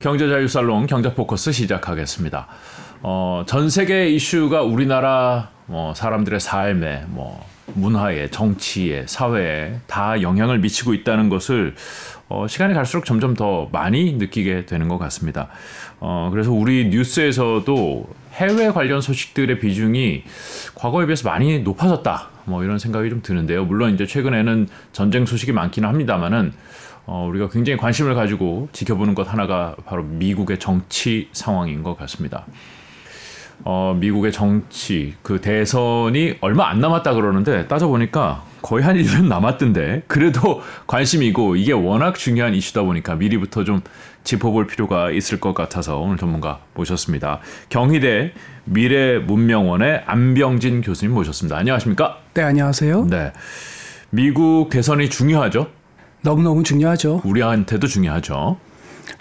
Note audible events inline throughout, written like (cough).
경제자유살롱 경제포커스 시작하겠습니다. 어, 전 세계 이슈가 우리나라 뭐 사람들의 삶에 뭐 문화에 정치에 사회에 다 영향을 미치고 있다는 것을 어, 시간이 갈수록 점점 더 많이 느끼게 되는 것 같습니다. 어, 그래서 우리 뉴스에서도 해외 관련 소식들의 비중이 과거에 비해서 많이 높아졌다. 뭐 이런 생각이 좀 드는데요. 물론 이제 최근에는 전쟁 소식이 많기는 합니다만은 어, 우리가 굉장히 관심을 가지고 지켜보는 것 하나가 바로 미국의 정치 상황인 것 같습니다. 어, 미국의 정치, 그 대선이 얼마 안 남았다 그러는데 따져보니까 거의 한 1년 남았던데 그래도 관심이고 이게 워낙 중요한 이슈다 보니까 미리부터 좀 짚어볼 필요가 있을 것 같아서 오늘 전문가 모셨습니다. 경희대 미래문명원의 안병진 교수님 모셨습니다. 안녕하십니까? 네, 안녕하세요. 네. 미국 대선이 중요하죠? 너무너무 중요하죠. 우리한테도 중요하죠.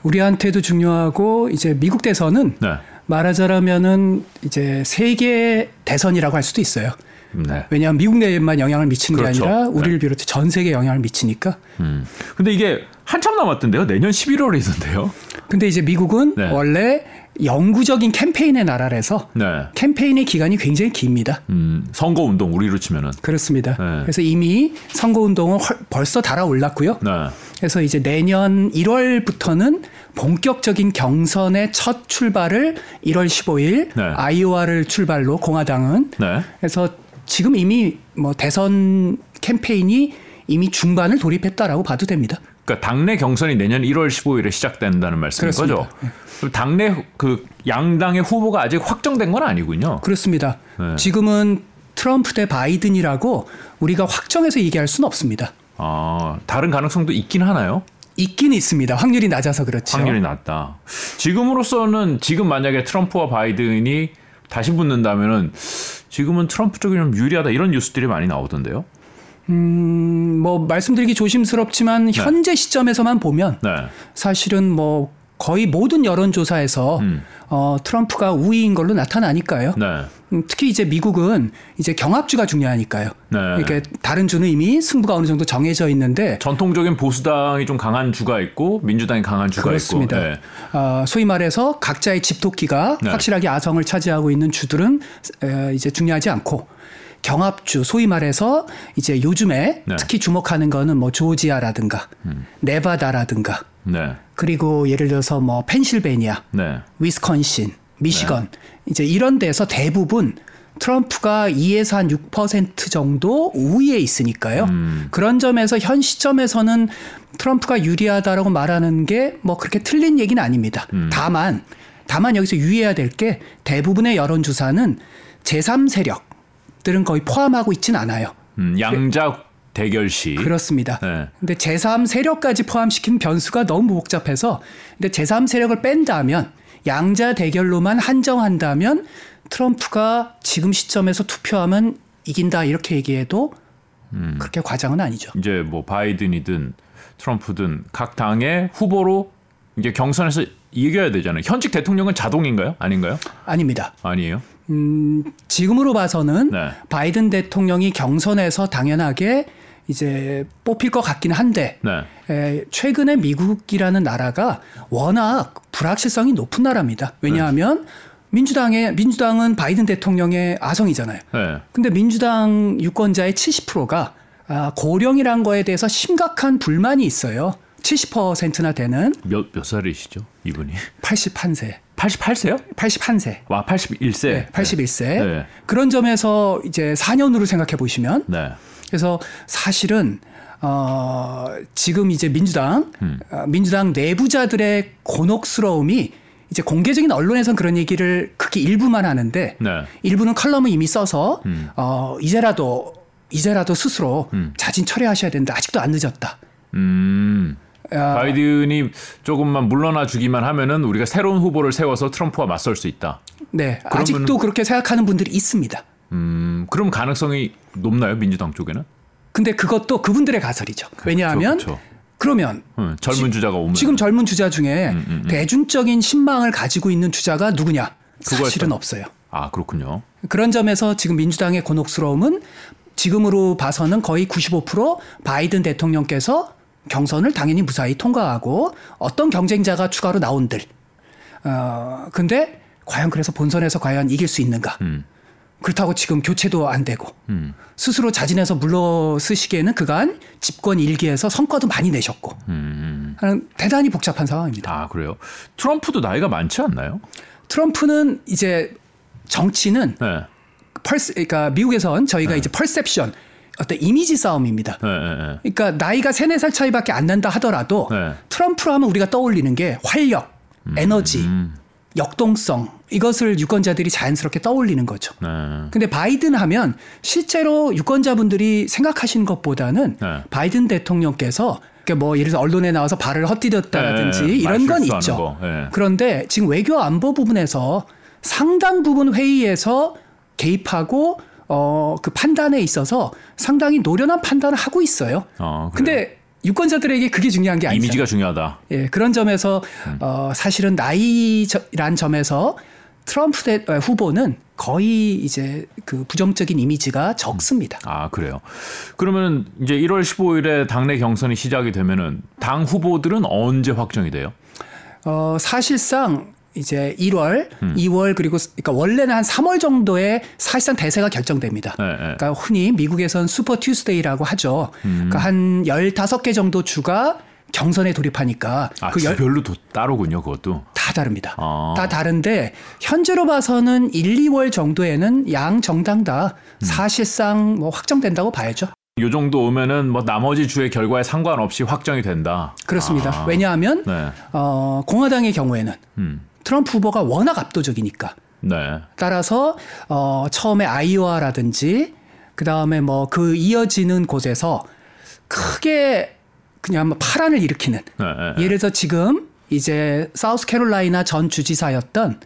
우리한테도 중요하고 이제 미국 대선은 네. 말하자면은 이제 세계 대선이라고 할 수도 있어요. 네. 왜냐하면 미국 내에만 영향을 미치는 그렇죠. 게 아니라 네. 우리를 네. 비롯해 전 세계에 영향을 미치니까. 음. 근데 이게 한참 남았던데요. 내년 11월이던데요. 근데 이제 미국은 네. 원래 영구적인 캠페인의 나라라서 네. 캠페인의 기간이 굉장히 깁니다. 음, 선거 운동 우리로 치면은 그렇습니다. 네. 그래서 이미 선거 운동은 벌써 달아올랐고요. 네. 그래서 이제 내년 1월부터는 본격적인 경선의 첫 출발을 1월 15일 아이오와를 출발로 공화당은 그래서 지금 이미 뭐 대선 캠페인이 이미 중반을 돌입했다라고 봐도 됩니다. 그러니까 당내 경선이 내년 1월 15일에 시작된다는 말씀인 그렇습니다. 거죠. 네. 당내 그 양당의 후보가 아직 확정된 건 아니군요. 그렇습니다. 네. 지금은 트럼프 대 바이든이라고 우리가 확정해서 얘기할 수는 없습니다. 아, 다른 가능성도 있긴 하나요? 있긴 있습니다. 확률이 낮아서 그렇죠. 확률이 낮다. 지금으로서는 지금 만약에 트럼프와 바이든이 다시 붙는다면은 지금은 트럼프 쪽이 좀 유리하다 이런 뉴스들이 많이 나오던데요. 음, 뭐 말씀드리기 조심스럽지만 네. 현재 시점에서만 보면 네. 사실은 뭐 거의 모든 여론조사에서 음. 어, 트럼프가 우위인 걸로 나타나니까요. 네. 음, 특히 이제 미국은 이제 경합주가 중요하니까요. 네. 이렇게 다른 주는 이미 승부가 어느 정도 정해져 있는데 전통적인 보수당이 좀 강한 주가 있고 민주당이 강한 주가 그렇습니다. 있고. 네. 어, 소위 말해서 각자의 집토끼가 네. 확실하게 아성을 차지하고 있는 주들은 에, 이제 중요하지 않고 경합주 소위 말해서 이제 요즘에 네. 특히 주목하는 거는 뭐 조지아라든가 음. 네바다라든가 네. 그리고 예를 들어서 뭐 펜실베니아, 네. 위스콘신, 미시건 네. 이제 이런 데서 대부분 트럼프가 2에서 한 6% 정도 우위에 있으니까요. 음. 그런 점에서 현 시점에서는 트럼프가 유리하다라고 말하는 게 뭐 그렇게 틀린 얘기는 아닙니다. 음. 다만 다만 여기서 유의해야 될 게 대부분의 여론조사는 제3 세력 들은 거의 포함하고 있지는 않아요. 음, 양자 대결 시. 그렇습니다. 네. 근데 제3 세력까지 포함시킨 변수가 너무 복잡해서 근데 제3 세력을 뺀다면 양자 대결로만 한정한다면 트럼프가 지금 시점에서 투표하면 이긴다 이렇게 얘기해도 음. 그렇게 과장은 아니죠. 이제 뭐 바이든이든 트럼프든 각 당의 후보로 이제 경선에서 이겨야 되잖아요. 현직 대통령은 자동인가요? 아닌가요? 아닙니다. 아니에요. 음, 지금으로 봐서는 네. 바이든 대통령이 경선에서 당연하게 이제 뽑힐 것 같긴 한데 네. 에, 최근에 미국이라는 나라가 워낙 불확실성이 높은 나라입니다. 왜냐하면 네. 민주당의 민주당은 바이든 대통령의 아성이잖아요. 네. 근데 민주당 유권자의 70%가 아, 고령이란 거에 대해서 심각한 불만이 있어요. 70%나 되는 몇, 몇 살이시죠? 이분이? 81세. 88세요? 81세. 와, 81세. 네, 81세. 네. 그런 점에서 이제 4년으로 생각해 보시면 네. 그래서 사실은 어, 지금 이제 민주당 음. 어, 민주당 내부자들의 곤혹스러움이 이제 공개적인 언론에선 그런 얘기를 크게 일부만 하는데 네. 일부는 칼럼을 이미 써서 음. 어, 이제라도 이제라도 스스로 음. 자진 철회하셔야 된다. 아직도 안 늦었다. 음. 야. 바이든이 조금만 물러나 주기만 하면은 우리가 새로운 후보를 세워서 트럼프와 맞설 수 있다. 네. 아직도 그렇게 생각하는 분들이 있습니다. 음, 그럼 가능성이 높나요 민주당 쪽에는? 근데 그것도 그분들의 가설이죠. 왜냐하면 그렇죠, 그렇죠. 그러면 음, 젊은 주자가 오면 지금 젊은 주자 중에 음, 음, 음. 대중적인 신망을 가지고 있는 주자가 누구냐? 사실은 없어요. 아 그렇군요. 그런 점에서 지금 민주당의 곤혹스러움은 지금으로 봐서는 거의 95% 바이든 대통령께서 경선을 당연히 무사히 통과하고 어떤 경쟁자가 추가로 나온들. 어, 근데 과연 그래서 본선에서 과연 이길 수 있는가? 음. 그렇다고 지금 교체도 안 되고 음. 스스로 자진해서 물러서시기에는 그간 집권 일기에서 성과도 많이 내셨고 음. 하는 대단히 복잡한 상황입니다. 아 그래요. 트럼프도 나이가 많지 않나요? 트럼프는 이제 정치는 네. 펄스 그러니까 미국에선 저희가 이제 펄셉션 어떤 이미지 싸움입니다. 네, 네, 네. 그러니까 나이가 세네 살 차이밖에 안 난다 하더라도 네. 트럼프로 하면 우리가 떠올리는 게 활력, 에너지, 음. 역동성 이것을 유권자들이 자연스럽게 떠올리는 거죠. 네. 근데 바이든 하면 실제로 유권자분들이 생각하시는 것보다는 네. 바이든 대통령께서 그러니까 뭐 예를 들어 언론에 나와서 발을 헛디뎠다라든지 네, 이런 건 있죠. 거, 네. 그런데 지금 외교 안보 부분에서 상당 부분 회의에서 개입하고 어 그 판단에 있어서 상당히 노련한 판단을 하고 있어요. 어. 근데 유권자들에게 그게 중요한 게 아니죠. 이미지가 중요하다. 예, 그런 점에서 음. 어, 사실은 나이란 점에서 트럼프 대, 어, 후보는 거의 이제 그 부정적인 이미지가 적습니다. 아 그래요. 그러면 이제 1월 15일에 당내 경선이 시작이 되면은 당 후보들은 언제 확정이 돼요? 어, 사실상 이제 1월, 음. 2월 그리고 그러니까 원래는 한 3월 정도에 사실상 대세가 결정됩니다. 네, 네. 그러니까 흔히 미국에선 슈퍼 튜스데이라고 하죠. 음. 그러니까 한 15개 정도 주가 경선에 돌입하니까 아 그 열- 주별로 도, 따로군요, 그것도. 다 다릅니다. 아. 다 다른데 현재로 봐서는 1, 2월 정도에는 양 정당 다 음. 사실상 뭐 확정된다고 봐야죠. 요 정도 오면은 뭐 나머지 주의 결과에 상관없이 확정이 된다. 그렇습니다. 아, 왜냐하면 네. 어, 공화당의 경우에는 음. 트럼프 후보가 워낙 압도적이니까 네. 따라서 어, 처음에 아이오와라든지 그 다음에 뭐 그 이어지는 곳에서 크게 그냥 뭐 파란을 일으키는 네, 네. 예를 들어 지금 이제 사우스캐롤라이나 전 주지사였던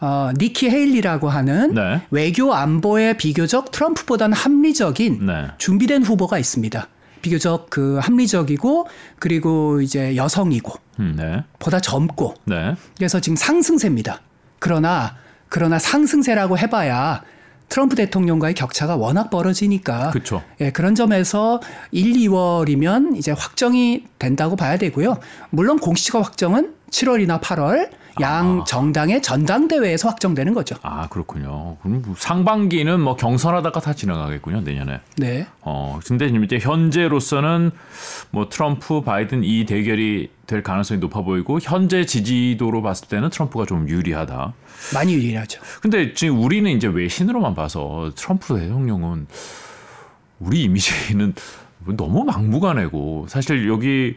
어, 니키 헤일리라고 하는 네. 외교 안보에 비교적 트럼프보다는 합리적인 네. 준비된 후보가 있습니다. 비교적 그 합리적이고 그리고 이제 여성이고 음, 네. 보다 젊고 네. 그래서 지금 상승세입니다. 그러나 그러나 상승세라고 해봐야 트럼프 대통령과의 격차가 워낙 벌어지니까 그쵸. 예, 그런 점에서 1, 2월이면 이제 확정이 된다고 봐야 되고요. 물론 공식 확정은 7월이나 8월 양 아. 정당의 전당대회에서 확정되는 거죠. 아 그렇군요. 그럼 뭐 상반기는 뭐 경선하다가 다 지나가겠군요 내년에. 네. 어 근데 이제 현재로서는 뭐 트럼프 바이든 이 대결이 될 가능성이 높아 보이고 현재 지지도로 봤을 때는 트럼프가 좀 유리하다. 많이 유리하죠. 근데 지금 우리는 이제 외신으로만 봐서 트럼프 대통령은 우리 이미지는 너무 막무가내고 사실 여기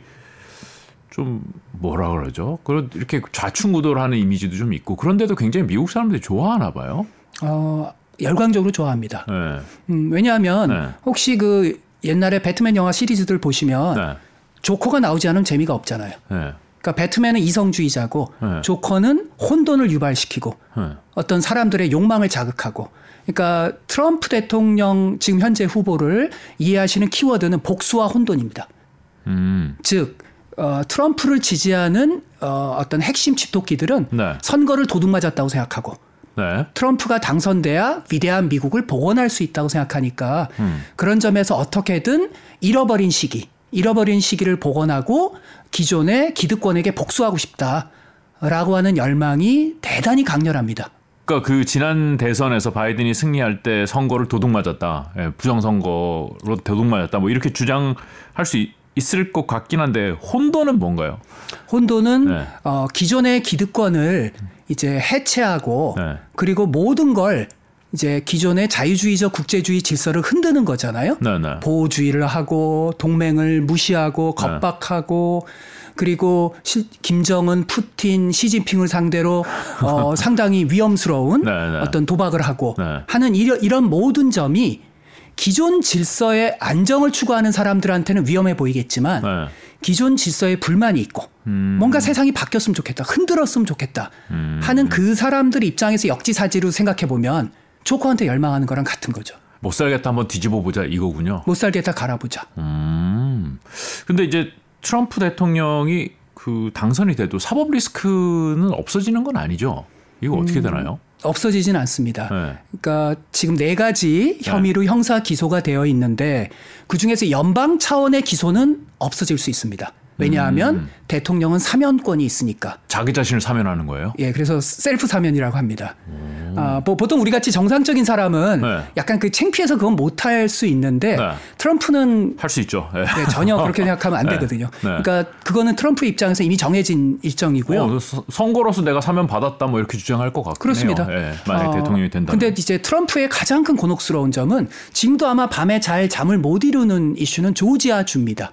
좀 뭐라 그러죠? 그런 이렇게 좌충우돌 하는 이미지도 좀 있고 그런데도 굉장히 미국 사람들이 좋아하나 봐요. 어, 열광적으로 좋아합니다. 네. 음, 왜냐하면 네. 혹시 그 옛날에 배트맨 영화 시리즈들 보시면 네. 조커가 나오지 않으면 재미가 없잖아요. 네. 그러니까 배트맨은 이성주의자고 네. 조커는 혼돈을 유발시키고 네. 어떤 사람들의 욕망을 자극하고 그러니까 트럼프 대통령 지금 현재 후보를 이해하시는 키워드는 복수와 혼돈입니다. 음. 즉 어, 트럼프를 지지하는 어, 어떤 핵심 집토끼들은 네. 선거를 도둑맞았다고 생각하고 네. 트럼프가 당선돼야 위대한 미국을 복원할 수 있다고 생각하니까 음. 그런 점에서 어떻게든 잃어버린 시기, 잃어버린 시기를 복원하고 기존의 기득권에게 복수하고 싶다라고 하는 열망이 대단히 강렬합니다. 그러니까 그 지난 대선에서 바이든이 승리할 때 선거를 도둑 맞았다, 예, 부정 선거로 도둑 맞았다, 뭐 이렇게 주장할 수 있, 있을 것 같긴 한데 혼돈은 뭔가요? 혼돈은 네. 어, 기존의 기득권을 이제 해체하고 네. 그리고 모든 걸 이제 기존의 자유주의적 국제주의 질서를 흔드는 거잖아요. 네, 네. 보호주의를 하고 동맹을 무시하고 네. 겁박하고 그리고 시- 김정은, 푸틴, 시진핑을 상대로 어, (laughs) 상당히 위험스러운 네, 네. 어떤 도박을 하고 네. 하는 이런, 이런 모든 점이 기존 질서의 안정을 추구하는 사람들한테는 위험해 보이겠지만 네. 기존 질서에 불만이 있고 음. 뭔가 세상이 바뀌었으면 좋겠다, 흔들었으면 좋겠다 음. 하는 그 사람들 입장에서 역지사지로 생각해 보면 조커한테 열망하는 거랑 같은 거죠. 못 살겠다 한번 뒤집어 보자 이거군요. 못 살겠다 갈아보자. 음. 근데 이제 트럼프 대통령이 그 당선이 돼도 사법 리스크는 없어지는 건 아니죠. 이거 어떻게 되나요? 없어지진 않습니다. 네. 그러니까 지금 네 가지 혐의로 네. 형사 기소가 되어 있는데 그 중에서 연방 차원의 기소는 없어질 수 있습니다. 왜냐하면 음. 대통령은 사면권이 있으니까. 자기 자신을 사면하는 거예요? 예, 그래서 셀프 사면이라고 합니다. 아, 뭐 보통 우리 같이 정상적인 사람은 네. 약간 그 창피해서 그건 못 할 수 있는데 네. 트럼프는 할 수 있죠. 네. 네, 전혀 (laughs) 그렇게 생각하면 안 네. 되거든요. 네. 그러니까 그거는 트럼프 입장에서 이미 정해진 일정이고요. 어, 선거로서 내가 사면 받았다 뭐 이렇게 주장할 것 같고 그렇습니다. 예, 만약 어, 대통령이 된다면. 근데 이제 트럼프의 가장 큰 곤혹스러운 점은 지금도 아마 밤에 잘 잠을 못 이루는 이슈는 조지아 주입니다.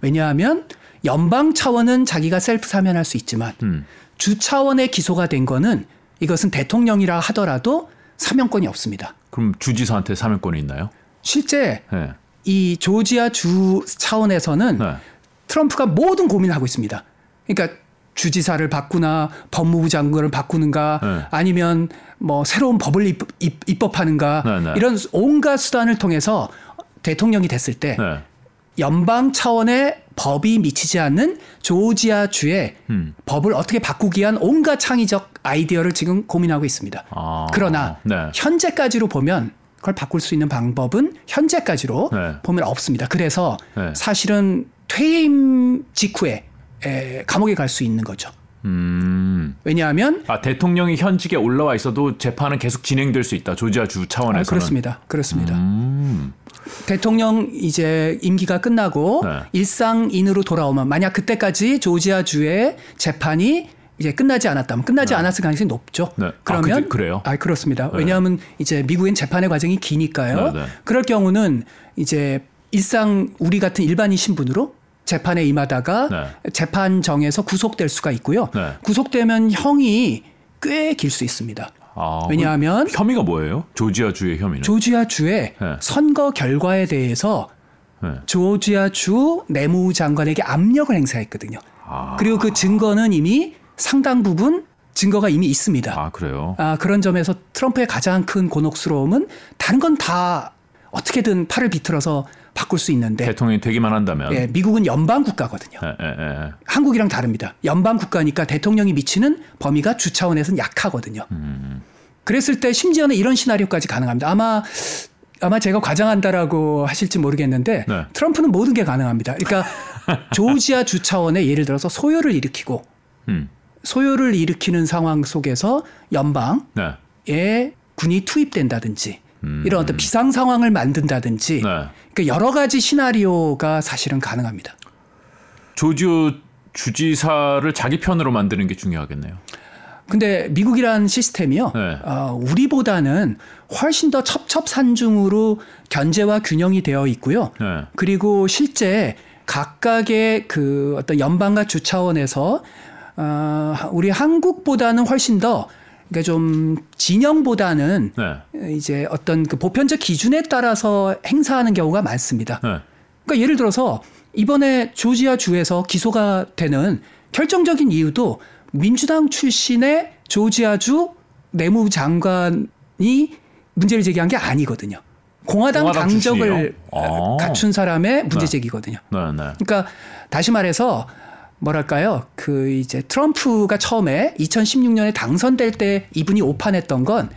왜냐하면 연방 차원은 자기가 셀프 사면할 수 있지만 음. 주 차원의 기소가 된 거는 이것은 대통령이라 하더라도 사면권이 없습니다. 그럼 주지사한테 사면권이 있나요? 실제 네. 이 조지아 주 차원에서는 네. 트럼프가 모든 고민을 하고 있습니다. 그러니까 주지사를 바꾸나 법무부 장관을 바꾸는가 네. 아니면 뭐 새로운 법을 입, 입 법하는가 네, 네. 이런 온갖 수단을 통해서 대통령이 됐을 때 네. 연방 차원의 법이 미치지 않는 조지아 주의 음. 법을 어떻게 바꾸기 위한 온갖 창의적 아이디어를 지금 고민하고 있습니다. 아, 그러나 네. 현재까지로 보면 그걸 바꿀 수 있는 방법은 현재까지로 네. 보면 없습니다. 그래서 네. 사실은 퇴임 직후에 에, 감옥에 갈 수 있는 거죠. 음. 왜냐하면 아 대통령이 현직에 올라와 있어도 재판은 계속 진행될 수 있다. 조지아 주 차원에서는 아, 그렇습니다. 그렇습니다. 음. 대통령 이제 임기가 끝나고 네. 일상인으로 돌아오면 만약 그때까지 조지아 주의 재판이 이제 끝나지 않았다면 끝나지 네. 않았을 가능성이 높죠. 네. 아, 그러면 아, 그, 래요 아, 그렇습니다. 네. 왜냐하면 이제 미국엔 재판의 과정이 기니까요. 네, 네. 그럴 경우는 이제 일상 우리 같은 일반인 신분으로 재판에 임하다가 네. 재판정에서 구속될 수가 있고요. 구속되면 형이 꽤 길 수 있습니다. 아, 왜냐하면 혐의가 뭐예요? 조지아 주의 혐의는? 조지아 주의 네. 선거 결과에 대해서 네. 조지아 주 내무장관에게 압력을 행사했거든요. 아. 그리고 그 증거는 이미 상당 부분 증거가 이미 있습니다. 아 그래요? 아 그런 점에서 트럼프의 가장 큰 곤혹스러움은 다른 건 다 어떻게든 팔을 비틀어서 바꿀 수 있는데 대통령이 되기만 한다면 예, 미국은 연방 국가거든요. 예, 예, 예. 한국이랑 다릅니다. 연방 국가니까 대통령이 미치는 범위가 주 차원에서는 약하거든요. 음. 그랬을 때 심지어는 이런 시나리오까지 가능합니다. 아마 아마 제가 과장한다라고 하실지 모르겠는데 네. 트럼프는 모든 게 가능합니다. 그러니까 (laughs) 조지아 주 차원의 예를 들어서 소요를 일으키고 음. 소요를 일으키는 상황 속에서 연방에 네. 군이 투입된다든지 음. 이런 어떤 비상 상황을 만든다든지 네. 그러니까 여러 가지 시나리오가 사실은 가능합니다. 조지오 주지사를 자기 편으로 만드는 게 중요하겠네요. 근데 미국이란 시스템이요. 네. 어, 우리보다는 훨씬 더 첩첩산중으로 견제와 균형이 되어 있고요. 네. 그리고 실제 각각의 그 어떤 연방과 주 차원에서 어, 우리 한국보다는 훨씬 더 그러니까 좀 진영보다는 네. 이제 어떤 그 보편적 기준에 따라서 행사하는 경우가 많습니다. 네. 그러니까 예를 들어서 이번에 조지아 주에서 기소가 되는 결정적인 이유도 민주당 출신의 조지아 주 내무장관이 문제를 제기한 게 아니거든요. 공화당, 공화당 당적을 아. 갖춘 사람의 문제 네. 제기거든요. 네, 네. 그러니까 다시 말해서 뭐랄까요? 그 이제 트럼프가 처음에 2016년에 당선될 때 이분이 오판했던 건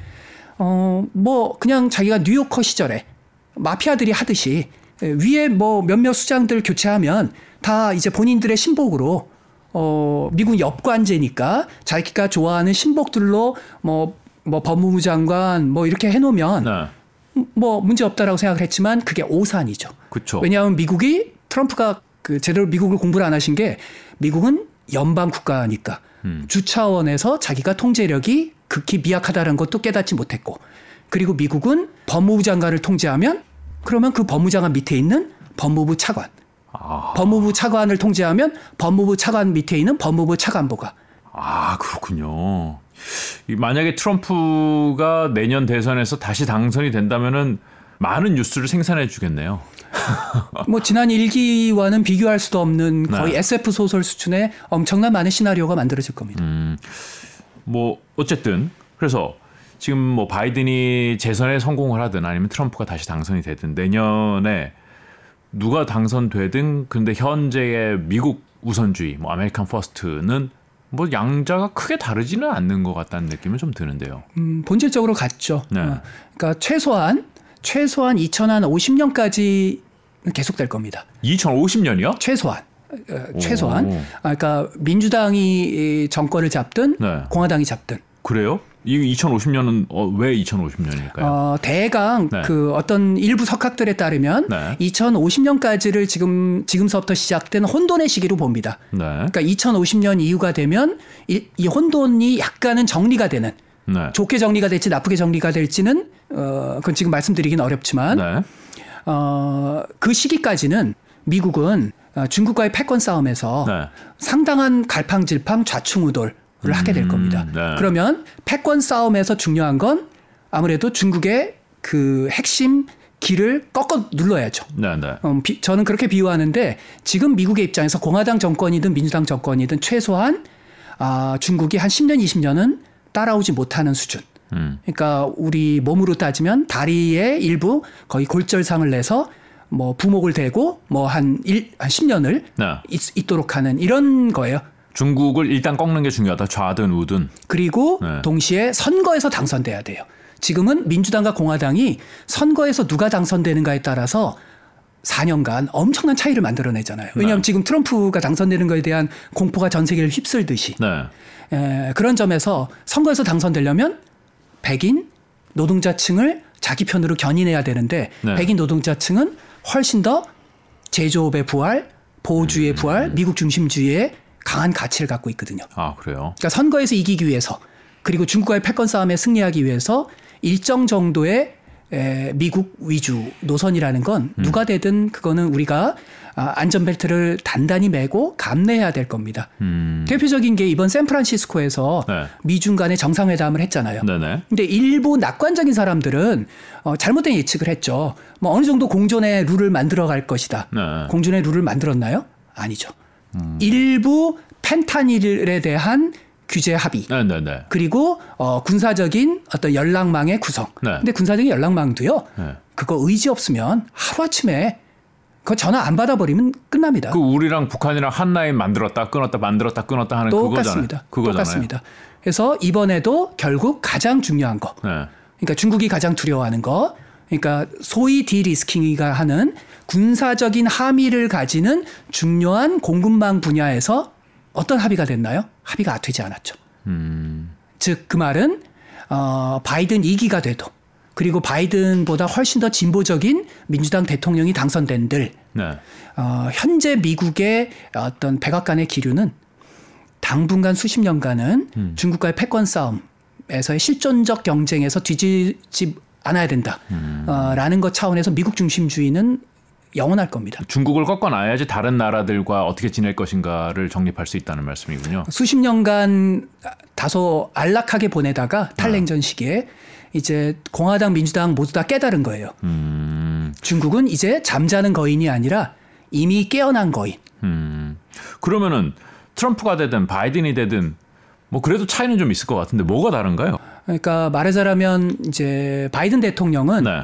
어, 뭐 그냥 자기가 뉴요커 시절에 마피아들이 하듯이 위에 뭐 몇몇 수장들 교체하면 다 이제 본인들의 신복으로 어, 미국 역관제니까 자기가 좋아하는 신복들로 뭐, 뭐 법무부 장관 뭐 이렇게 해놓으면 네. 뭐 문제 없다라고 생각을 했지만 그게 오산이죠. 그쵸. 왜냐하면 미국이 트럼프가 그 제대로 미국을 공부를 안 하신 게 미국은 연방 국가니까 음. 주 차원에서 자기가 통제력이 극히 미약하다는 것도 깨닫지 못했고 그리고 미국은 법무부 장관을 통제하면 그러면 그 법무부 장관 밑에 있는 법무부 차관 아. 법무부 차관을 통제하면 법무부 차관 밑에 있는 법무부 차관보가. 아 그렇군요. 만약에 트럼프가 내년 대선에서 다시 당선이 된다면은 많은 뉴스를 생산해 주겠네요. (laughs) 뭐 지난 1기와는 비교할 수도 없는 거의 네. SF 소설 수준의 엄청난 많은 시나리오가 만들어질 겁니다. 음, 뭐 어쨌든 그래서 지금 뭐 바이든이 재선에 성공을 하든 아니면 트럼프가 다시 당선이 되든 내년에 누가 당선되든 근데 현재의 미국 우선주의, 뭐 American first는 뭐 양자가 크게 다르지는 않는 것 같다는 느낌은 좀 드는데요. 음, 본질적으로 같죠. 네. 어, 그러니까 최소한 최소한 2050년까지 계속될 겁니다. 2050년이요? 최소한. 어, 오. 최소한. 아, 그러니까 민주당이 이 정권을 잡든 네. 공화당이 잡든 그래요? 이 2050년은 어, 왜 2050년일까요? 어, 대강 네. 그 어떤 일부 석학들에 따르면 네. 2050년까지를 지금 지금서부터 시작된 혼돈의 시기로 봅니다. 네. 그러니까 2050년 이후가 되면 이, 이 혼돈이 약간은 정리가 되는 네. 좋게 정리가 될지 나쁘게 정리가 될지는 어 그건 지금 말씀드리긴 어렵지만 네. 어 그 시기까지는 미국은 어, 중국과의 패권 싸움에서 네. 상당한 갈팡질팡 좌충우돌을 하게 될 겁니다. 네. 그러면 패권 싸움에서 중요한 건 아무래도 중국의 그 핵심 길을 꺾어 눌러야죠. 네. 네. 음, 비- 저는 그렇게 비유하는데 지금 미국의 입장에서 공화당 정권이든 민주당 정권이든 최소한 아, 중국이 한 10년, 20년은 따라오지 못하는 수준. 음. 그러니까 우리 몸으로 따지면 다리의 일부 거의 골절상을 내서 뭐 부목을 대고 뭐한일한 10년을 네. 있, 도록 하는 이런 거예요. 중국을 일단 꺾는 게 중요하다. 좌든 우든. 그리고 네. 동시에 선거에서 당선돼야 돼요. 지금은 민주당과 공화당이 선거에서 누가 당선되는가에 따라서 4년간 엄청난 차이를 만들어내잖아요. 왜냐하면 네. 지금 트럼프가 당선되는 거에 대한 공포가 전 세계를 휩쓸듯이 네. 에, 그런 점에서 선거에서 당선되려면 백인 노동자층을 자기 편으로 견인해야 되는데 네. 백인 노동자층은 훨씬 더 제조업의 부활, 보호주의의 음. 부활, 미국 중심주의의 강한 가치를 갖고 있거든요. 아, 그래요. 그러니까 선거에서 이기기 위해서 그리고 중국과의 패권 싸움에 승리하기 위해서 일정 정도의 에, 미국 위주 노선이라는 건 음. 누가 되든 그거는 우리가 아, 안전벨트를 단단히 매고 감내해야 될 겁니다. 음. 대표적인 게 이번 샌프란시스코에서 네. 미중 간의 정상회담을 했잖아요. 네네. 근데 일부 낙관적인 사람들은 어, 잘못된 예측을 했죠. 뭐 어느 정도 공존의 룰을 만들어 갈 것이다. 네. 공존의 룰을 만들었나요? 아니죠. 일부 펜타닐에 대한 규제 합의 네네네. 그리고 어, 군사적인 어떤 연락망의 구성. 네. 근데 군사적인 연락망도요. 네. 그거 의지 없으면 하루 아침에 그거 전화 안 받아버리면 끝납니다. 그 우리랑 북한이랑 한 라인 만들었다 끊었다 만들었다 끊었다 하는 똑같습니다. 그거잖아요. 그거잖아요. 똑같습니다. 그래서 이번에도 결국 가장 중요한 거. 네. 그러니까 중국이 가장 두려워하는 거. 그러니까 소위 디리스킹이가 하는 군사적인 함의를 가지는 중요한 공급망 분야에서 어떤 합의가 됐나요? 합의가 되지 않았죠. 음. 즉그 말은 어, 바이든 2기가 돼도 그리고 바이든보다 훨씬 더 진보적인 민주당 대통령이 당선된들 네. 어, 현재 미국의 어떤 백악관의 기류는 당분간 수십 년간은 음. 중국과의 패권 싸움에서의 실존적 경쟁에서 뒤지지 않아야 된다. 음. 어, 라는 것 차원에서 미국 중심주의는 영원할 겁니다. 중국을 꺾어놔야지 다른 나라들과 어떻게 지낼 것인가를 정립할 수 있다는 말씀이군요. 수십 년간 다소 안락하게 보내다가 탈냉전 시기에 이제 공화당, 민주당 모두 다 깨달은 거예요. 음. 중국은 이제 잠자는 거인이 아니라 이미 깨어난 거인. 음. 그러면은 트럼프가 되든 바이든이 되든 뭐 그래도 차이는 좀 있을 것 같은데 뭐가 다른가요? 그러니까 말하자면 이제 바이든 대통령은 네.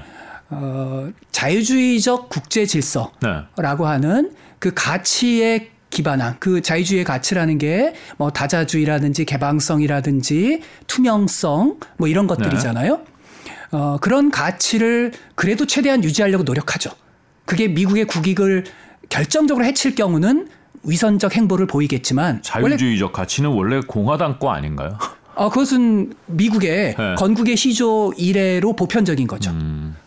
어, 자유주의적 국제 질서라고 네. 하는 그 가치에 기반한 그 자유주의의 가치라는 게 뭐 다자주의라든지 개방성이라든지 투명성 뭐 이런 것들이잖아요. 어, 그런 가치를 그래도 최대한 유지하려고 노력하죠. 그게 미국의 국익을 결정적으로 해칠 경우는 위선적 행보를 보이겠지만 원래 자유주의적 가치는 원래 공화당 거 아닌가요? 어, 그것은 미국의 네. 건국의 시조 이래로 보편적인 거죠.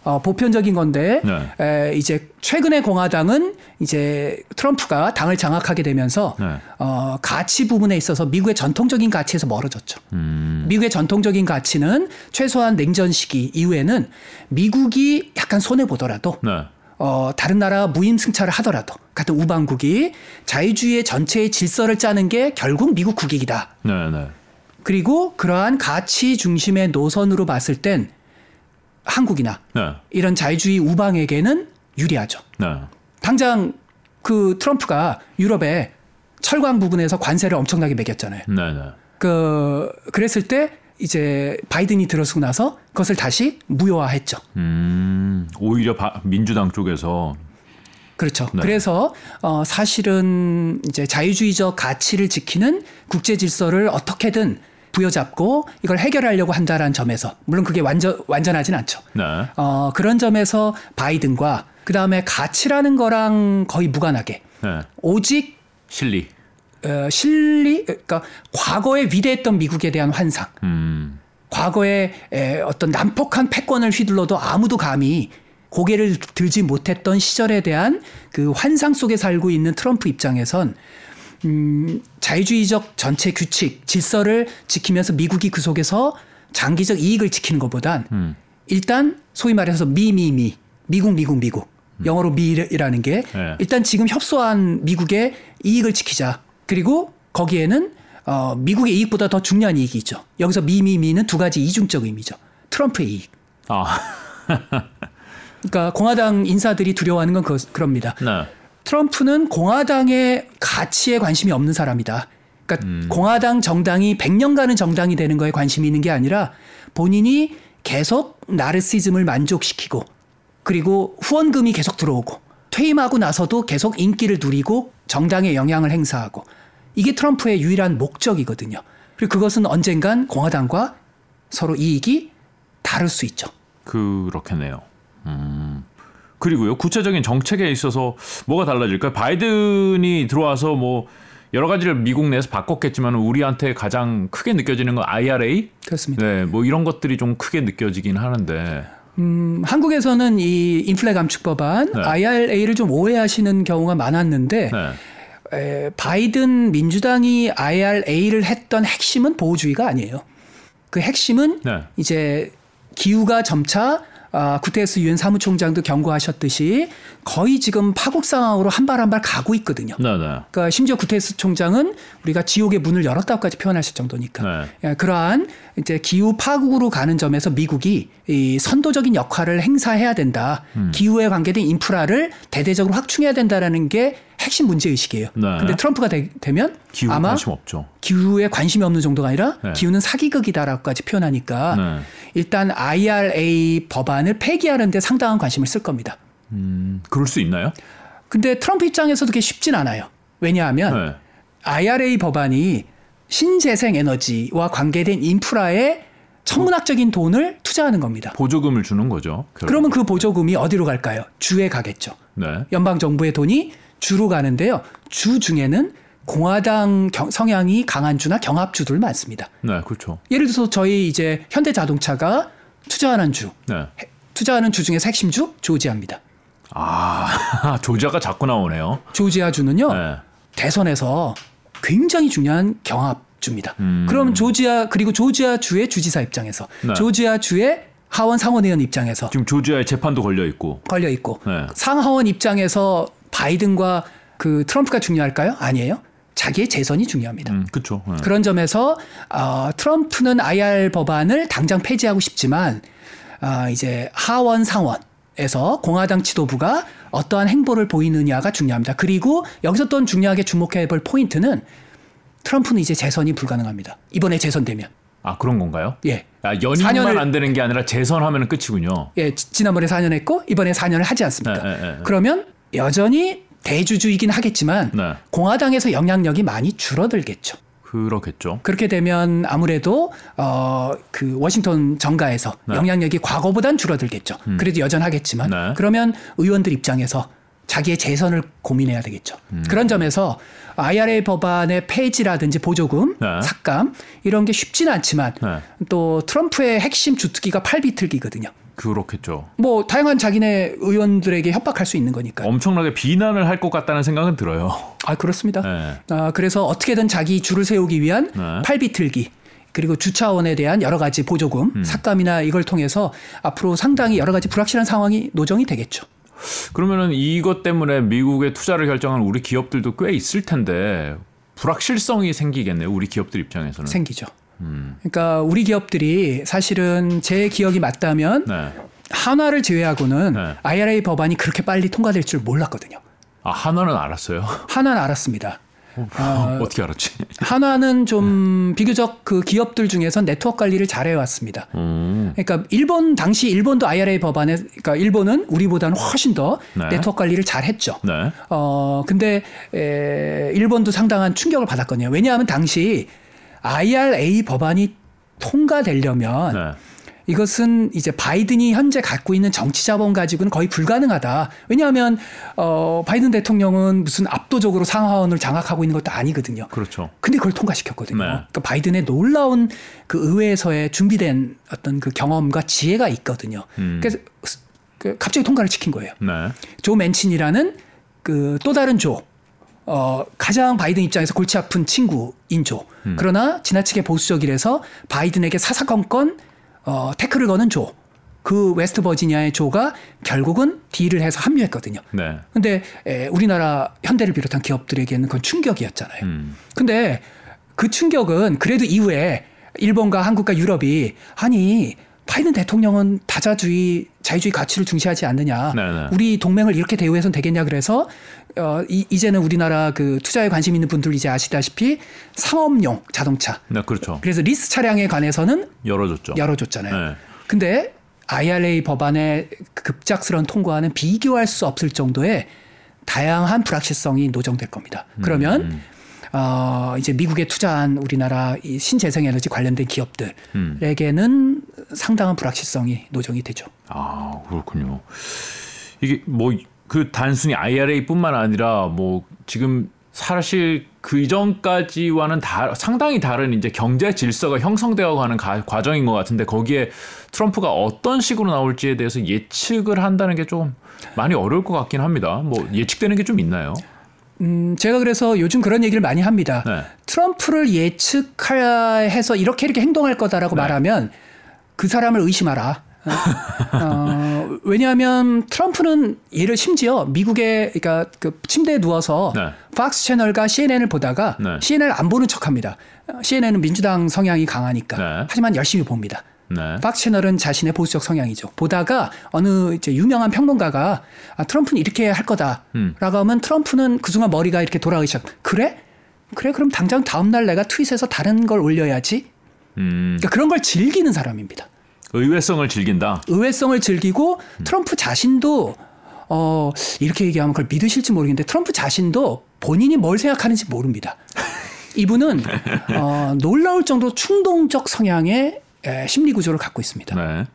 어, 보편적인 건데 네. 에, 이제 최근의 공화당은 이제 트럼프가 당을 장악하게 되면서 네. 어, 가치 부분에 있어서 미국의 전통적인 가치에서 멀어졌죠. 음. 미국의 전통적인 가치는 최소한 냉전 시기 이후에는 미국이 약간 손해 보더라도 네. 어, 다른 나라 무임승차를 하더라도 같은 우방국이 자유주의의 전체의 질서를 짜는 게 결국 미국 국익이다. 그리고 그러한 가치 중심의 노선으로 봤을 땐 한국이나 네. 이런 자유주의 우방에게는 유리하죠. 네. 당장 그 트럼프가 유럽에 철강 부분에서 관세를 엄청나게 매겼잖아요. 네, 네. 그 그랬을 때 이제 바이든이 들어서고 나서 그것을 다시 무효화했죠. 음. 오히려 바, 민주당 쪽에서 그렇죠. 네. 그래서 어 사실은 이제 자유주의적 가치를 지키는 국제 질서를 어떻게든 부여잡고 이걸 해결하려고 한다라는 점에서 물론 그게 완전 완전하진 않죠. 네. 어 그런 점에서 바이든과 그 다음에 가치라는 거랑 거의 무관하게 네. 오직 실리 어, 실리 그러니까 과거에 위대했던 미국에 대한 환상. 음. 과거에 에, 어떤 난폭한 패권을 휘둘러도 아무도 감히 고개를 들지 못했던 시절에 대한 그 환상 속에 살고 있는 트럼프 입장에선 음, 자유주의적 전체 규칙, 질서를 지키면서 미국이 그 속에서 장기적 이익을 지키는 것보단 음. 일단 소위 말해서 미미미, 미국, 미국, 미국. 음. 영어로 미라는 게 네. 일단 지금 협소한 미국의 이익을 지키자. 그리고 거기에는 어, 미국의 이익보다 더 중요한 이익이 있죠. 여기서 미미미는 두 가지 이중적 의미죠. 트럼프의 이익. 아. 그러니까 공화당 인사들이 두려워하는 건 그, 그럽니다. 네. 트럼프는 공화당의 가치에 관심이 없는 사람이다. 그러니까 음. 공화당 정당이 100년간은 정당이 되는 거에 관심이 있는 게 아니라 본인이 계속 나르시즘을 만족시키고 그리고 후원금이 계속 들어오고 퇴임하고 나서도 계속 인기를 누리고 정당에 영향을 행사하고 이게 트럼프의 유일한 목적이거든요. 그리고 그것은 언젠간 공화당과 서로 이익이 다를 수 있죠. 그렇겠네요. 음. 그리고요 구체적인 정책에 있어서 뭐가 달라질까요? 바이든이 들어와서 뭐 여러 가지를 미국 내에서 바꿨겠지만 우리한테 가장 크게 느껴지는 건 IRA. 그렇습니다. 네, 뭐 이런 것들이 좀 크게 느껴지긴 하는데. 음, 한국에서는 이 인플레 감축 법안 네. IRA를 좀 오해하시는 경우가 많았는데 네. 에, 바이든 민주당이 IRA를 했던 핵심은 보호주의가 아니에요. 그 핵심은 네. 이제 기후가 점차 아, 구테스 유엔 사무총장도 경고하셨듯이 거의 지금 파국 상황으로 한 발 한 발 가고 있거든요. 네네. 네. 그러니까 심지어 구테스 총장은 우리가 지옥의 문을 열었다고까지 표현하실 정도니까 네. 예, 그러한 이제 기후 파국으로 가는 점에서 미국이 이 선도적인 역할을 행사해야 된다. 음. 기후에 관계된 인프라를 대대적으로 확충해야 된다라는 게 핵심 문제 의식이에요. 네. 근데 트럼프가 되, 면 아마 관심 없죠. 기후에 관심이 없는 정도가 아니라 네. 기후는 사기극이다라고까지 표현하니까 네. 일단 IRA 법안을 폐기하는데 상당한 관심을 쓸 겁니다. 음, 그럴 수 있나요? 근데 트럼프 입장에서도 그게 쉽진 않아요. 왜냐하면 네. IRA 법안이 신재생 에너지와 관계된 인프라에 천문학적인 돈을 투자하는 겁니다. 보조금을 주는 거죠. 결국. 그러면 그 보조금이 어디로 갈까요? 주에 가겠죠. 네. 연방 정부의 돈이 주로 가는데요. 주 중에는 공화당 성향이 강한 주나 경합주들 많습니다. 네, 그렇죠. 예를 들어서 저희 이제 현대자동차가 투자하는 주, 네. 투자하는 주 중에 핵심 주 조지아입니다. 아, (laughs) 조지아가 자꾸 나오네요. 조지아 주는요 네. 대선에서 굉장히 중요한 경합주입니다. 음. 그럼 조지아 그리고 조지아 주의 주지사 입장에서 네. 조지아 주의 하원 상원의원 입장에서 지금 조지아의 재판도 걸려 있고 걸려 있고 네. 상하원 입장에서 바이든과 그 트럼프가 중요할까요? 아니에요. 자기의 재선이 중요합니다. 음, 그렇죠. 네. 그런 점에서 어, 트럼프는 IR 법안을 당장 폐지하고 싶지만 어, 이제 하원 상원 에서 공화당 지도부가 어떠한 행보를 보이느냐가 중요합니다. 그리고 여기서 또 중요하게 주목해 볼 포인트는 트럼프는 이제 재선이 불가능합니다. 이번에 재선되면. 아 그런 건가요? 예. 아, 연임만 4년을, 안 되는 게 아니라 재선하면 끝이군요. 예, 지난번에 4년 했고 이번에 4년을 하지 않습니까? 네, 네, 네. 그러면 여전히 대주주이긴 하겠지만 네. 공화당에서 영향력이 많이 줄어들겠죠. 그렇겠죠. 그렇게 되면 아무래도 어그 워싱턴 정가에서 네. 영향력이 과거보단 줄어들겠죠. 음. 그래도 여전하겠지만 네. 그러면 의원들 입장에서 자기의 재선을 고민해야 되겠죠. 음. 그런 점에서 IRA 법안의 폐지라든지 보조금, 네. 삭감 이런 게 쉽지는 않지만 네. 또 트럼프의 핵심 주특기가 팔비틀기거든요. 그렇겠죠. 뭐 다양한 자기네 의원들에게 협박할 수 있는 거니까. 엄청나게 비난을 할 것 같다는 생각은 들어요. 아 그렇습니다. 네. 아 그래서 어떻게든 자기 줄을 세우기 위한 네. 팔비틀기. 그리고 주차원에 대한 여러 가지 보조금, 음. 삭감이나 이걸 통해서 앞으로 상당히 여러 가지 불확실한 상황이 노정이 되겠죠. 그러면은 이것 때문에 미국에 투자를 결정한 우리 기업들도 꽤 있을 텐데 불확실성이 생기겠네요. 우리 기업들 입장에서는. 생기죠. 음. 그러니까 우리 기업들이 사실은 제 기억이 맞다면 네. 한화를 제외하고는 네. IRA 법안이 그렇게 빨리 통과될 줄 몰랐거든요. 아 한화는 알았어요? (laughs) 한화는 알았습니다. 어, (laughs) 떻게 알았지? 한화는 좀 비교적 그 기업들 중에서 네트워크 관리를 잘 해왔습니다. 음. 그러니까 일본 당시 일본도 IRA 법안에 그러니까 일본은 우리보다는 훨씬 더 네. 네트워크 관리를 잘 했죠. 네. 어 근데 에, 일본도 상당한 충격을 받았거든요. 왜냐하면 당시 IRA 법안이 통과되려면 네. 이것은 이제 바이든이 현재 갖고 있는 정치 자본 가지고는 거의 불가능하다. 왜냐하면 어 바이든 대통령은 무슨 압도적으로 상하원을 장악하고 있는 것도 아니거든요. 그렇죠. 근데 그걸 통과시켰거든요. 네. 그러니까 바이든의 놀라운 그 의회에서의 준비된 어떤 그 경험과 지혜가 있거든요. 음. 그래서 그 갑자기 통과를 시킨 거예요. 네. 조 맨친이라는 그 또 다른 조 어, 가장 바이든 입장에서 골치 아픈 친구인 조. 음. 그러나 지나치게 보수적이라서 바이든에게 사사건건 어, 태클을 거는 조. 그 웨스트 버지니아의 조가 결국은 deal을 해서 합류했거든요. 네. 근데 에, 우리나라 현대를 비롯한 기업들에게는 그건 충격이었잖아요. 음. 근데 그 충격은 그래도 이후에 일본과 한국과 유럽이 아니 바이든 대통령은 다자주의, 자유주의 가치를 중시하지 않느냐. 네네. 네. 우리 동맹을 이렇게 대우해서는 되겠냐. 그래서 어, 이, 이제는 우리나라 그 투자에 관심 있는 분들 이제 아시다시피 상업용 자동차. 네, 그렇죠. 그래서 리스 차량에 관해서는 열어줬죠. 열어줬잖아요. 네. 근데 IRA 법안의 급작스러운 통과는 비교할 수 없을 정도의 다양한 불확실성이 노정될 겁니다. 그러면 음. 어, 이제 미국에 투자한 우리나라 이 신재생에너지 관련된 기업들에게는 음. 상당한 불확실성이 노정이 되죠. 아 그렇군요. 이게 뭐 그 단순히 IRA뿐만 아니라 뭐 지금 사실 그 이전까지와는 다, 상당히 다른 이제 경제 질서가 형성되어 가는 가, 과정인 것 같은데 거기에 트럼프가 어떤 식으로 나올지에 대해서 예측을 한다는 게 좀 많이 어려울 것 같긴 합니다. 뭐 예측되는 게 좀 있나요? 음, 제가 그래서 요즘 그런 얘기를 많이 합니다. 네. 트럼프를 예측해서 이렇게 이렇게 행동할 거다라고 네. 말하면 그 사람을 의심하라. 어, 어 왜냐하면 트럼프는 예를 심지어 미국의 그러니까 그 침대에 누워서 네. 팍스 채널과 CNN을 보다가 네. CNN을 안 보는 척합니다. CNN은 민주당 성향이 강하니까 네. 하지만 열심히 봅니다. 네. 박 채널은 자신의 보수적 성향이죠. 보다가 어느 이제 유명한 평론가가 아, 트럼프는 이렇게 할 거다라고 음. 하면 트럼프는 그 순간 머리가 이렇게 돌아가기 시작. 그래? 그래 그럼 당장 다음 날 내가 트윗에서 다른 걸 올려야지. 음. 그러니까 그런 걸 즐기는 사람입니다. 의외성을 즐긴다. 의외성을 즐기고 음. 트럼프 자신도 어 이렇게 얘기하면 그걸 믿으실지 모르겠는데 트럼프 자신도 본인이 뭘 생각하는지 모릅니다. (laughs) 이분은 어, 놀라울 정도로 충동적 성향의 심리 구조를 갖고 있습니다. 네.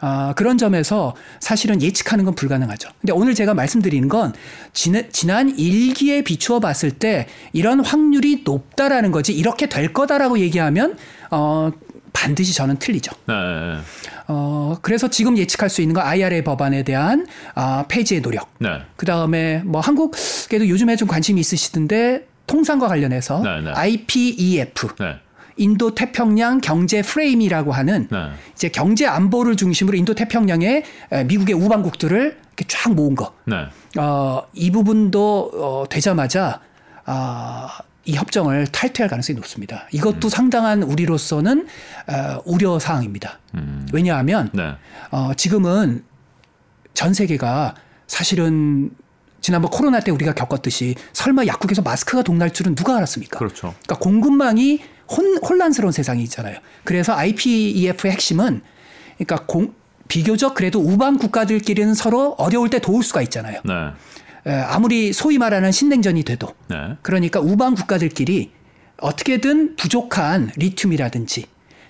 아, 그런 점에서 사실은 예측하는 건 불가능하죠. 근데 오늘 제가 말씀드리는 건 지난, 지난 일기에 비추어 봤을 때 이런 확률이 높다라는 거지 이렇게 될 거다라고 얘기하면 어, 반드시 저는 틀리죠. 네. 어, 그래서 지금 예측할 수 있는 건 IRA 법안에 대한 아, 폐지의 노력. 네. 그 다음에 뭐 한국에도 요즘에 좀 관심이 있으시던데 통상과 관련해서 네, 네. IPEF. 인도 태평양 경제 프레임이라고 하는 네. 이제 경제 안보를 중심으로 인도 태평양의 미국의 우방국들을 이렇게 쫙 모은 거. 네. 어, 이 부분도 어, 되자마자 어, 이 협정을 탈퇴할 가능성이 높습니다. 이것도 음. 상당한 우리로서는 어, 우려 사항입니다. 음. 왜냐하면 네. 어, 지금은 전 세계가 사실은 지난번 코로나 때 우리가 겪었듯이 설마 약국에서 마스크가 동날 줄은 누가 알았습니까? 그렇죠. 그러니까 공급망이 혼, 혼란스러운 세상이 있잖아요. 그래서 IPEF의 핵심은 그러니까 공, 비교적 그래도 우방 국가들끼리는 서로 어려울 때 도울 수가 있잖아요. 네. 에, 아무리 소위 말하는 신냉전이 돼도 네. 그러니까 우방 국가들끼리 어떻게든 부족한 리튬이라든지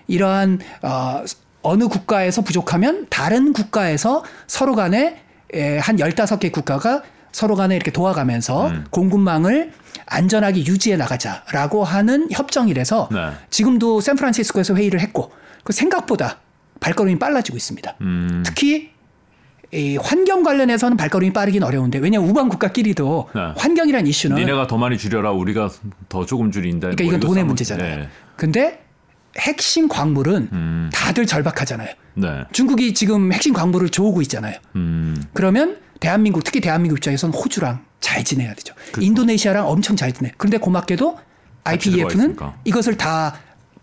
이러한 어, 어느 국가에서 부족하면 다른 국가에서 서로 간에 에, 한 열다섯 개 국가가 서로 간에 이렇게 도와가면서 음. 공급망을 안전하게 유지해 나가자라고 하는 협정이라서 네. 지금도 샌프란시스코에서 회의를 했고 그 생각보다 발걸음이 빨라지고 있습니다. 음. 특히 이 환경 관련해서는 발걸음이 빠르긴 어려운데 왜냐하면 우방 국가끼리도 네. 환경이란 이슈는 니네가 더 많이 줄여라 우리가 더 조금 줄인다. 그러니까 뭐 이건 돈의 문제잖아요. 네. 근데 핵심 광물은 음. 다들 절박하잖아요. 네. 중국이 지금 핵심 광물을 조우고 있잖아요. 음. 그러면 대한민국 특히 대한민국 입장에서는 호주랑 잘 지내야 되죠. 그렇죠. 인도네시아랑 엄청 잘 지내. 그런데 고맙게도 IPEF는 이것을 다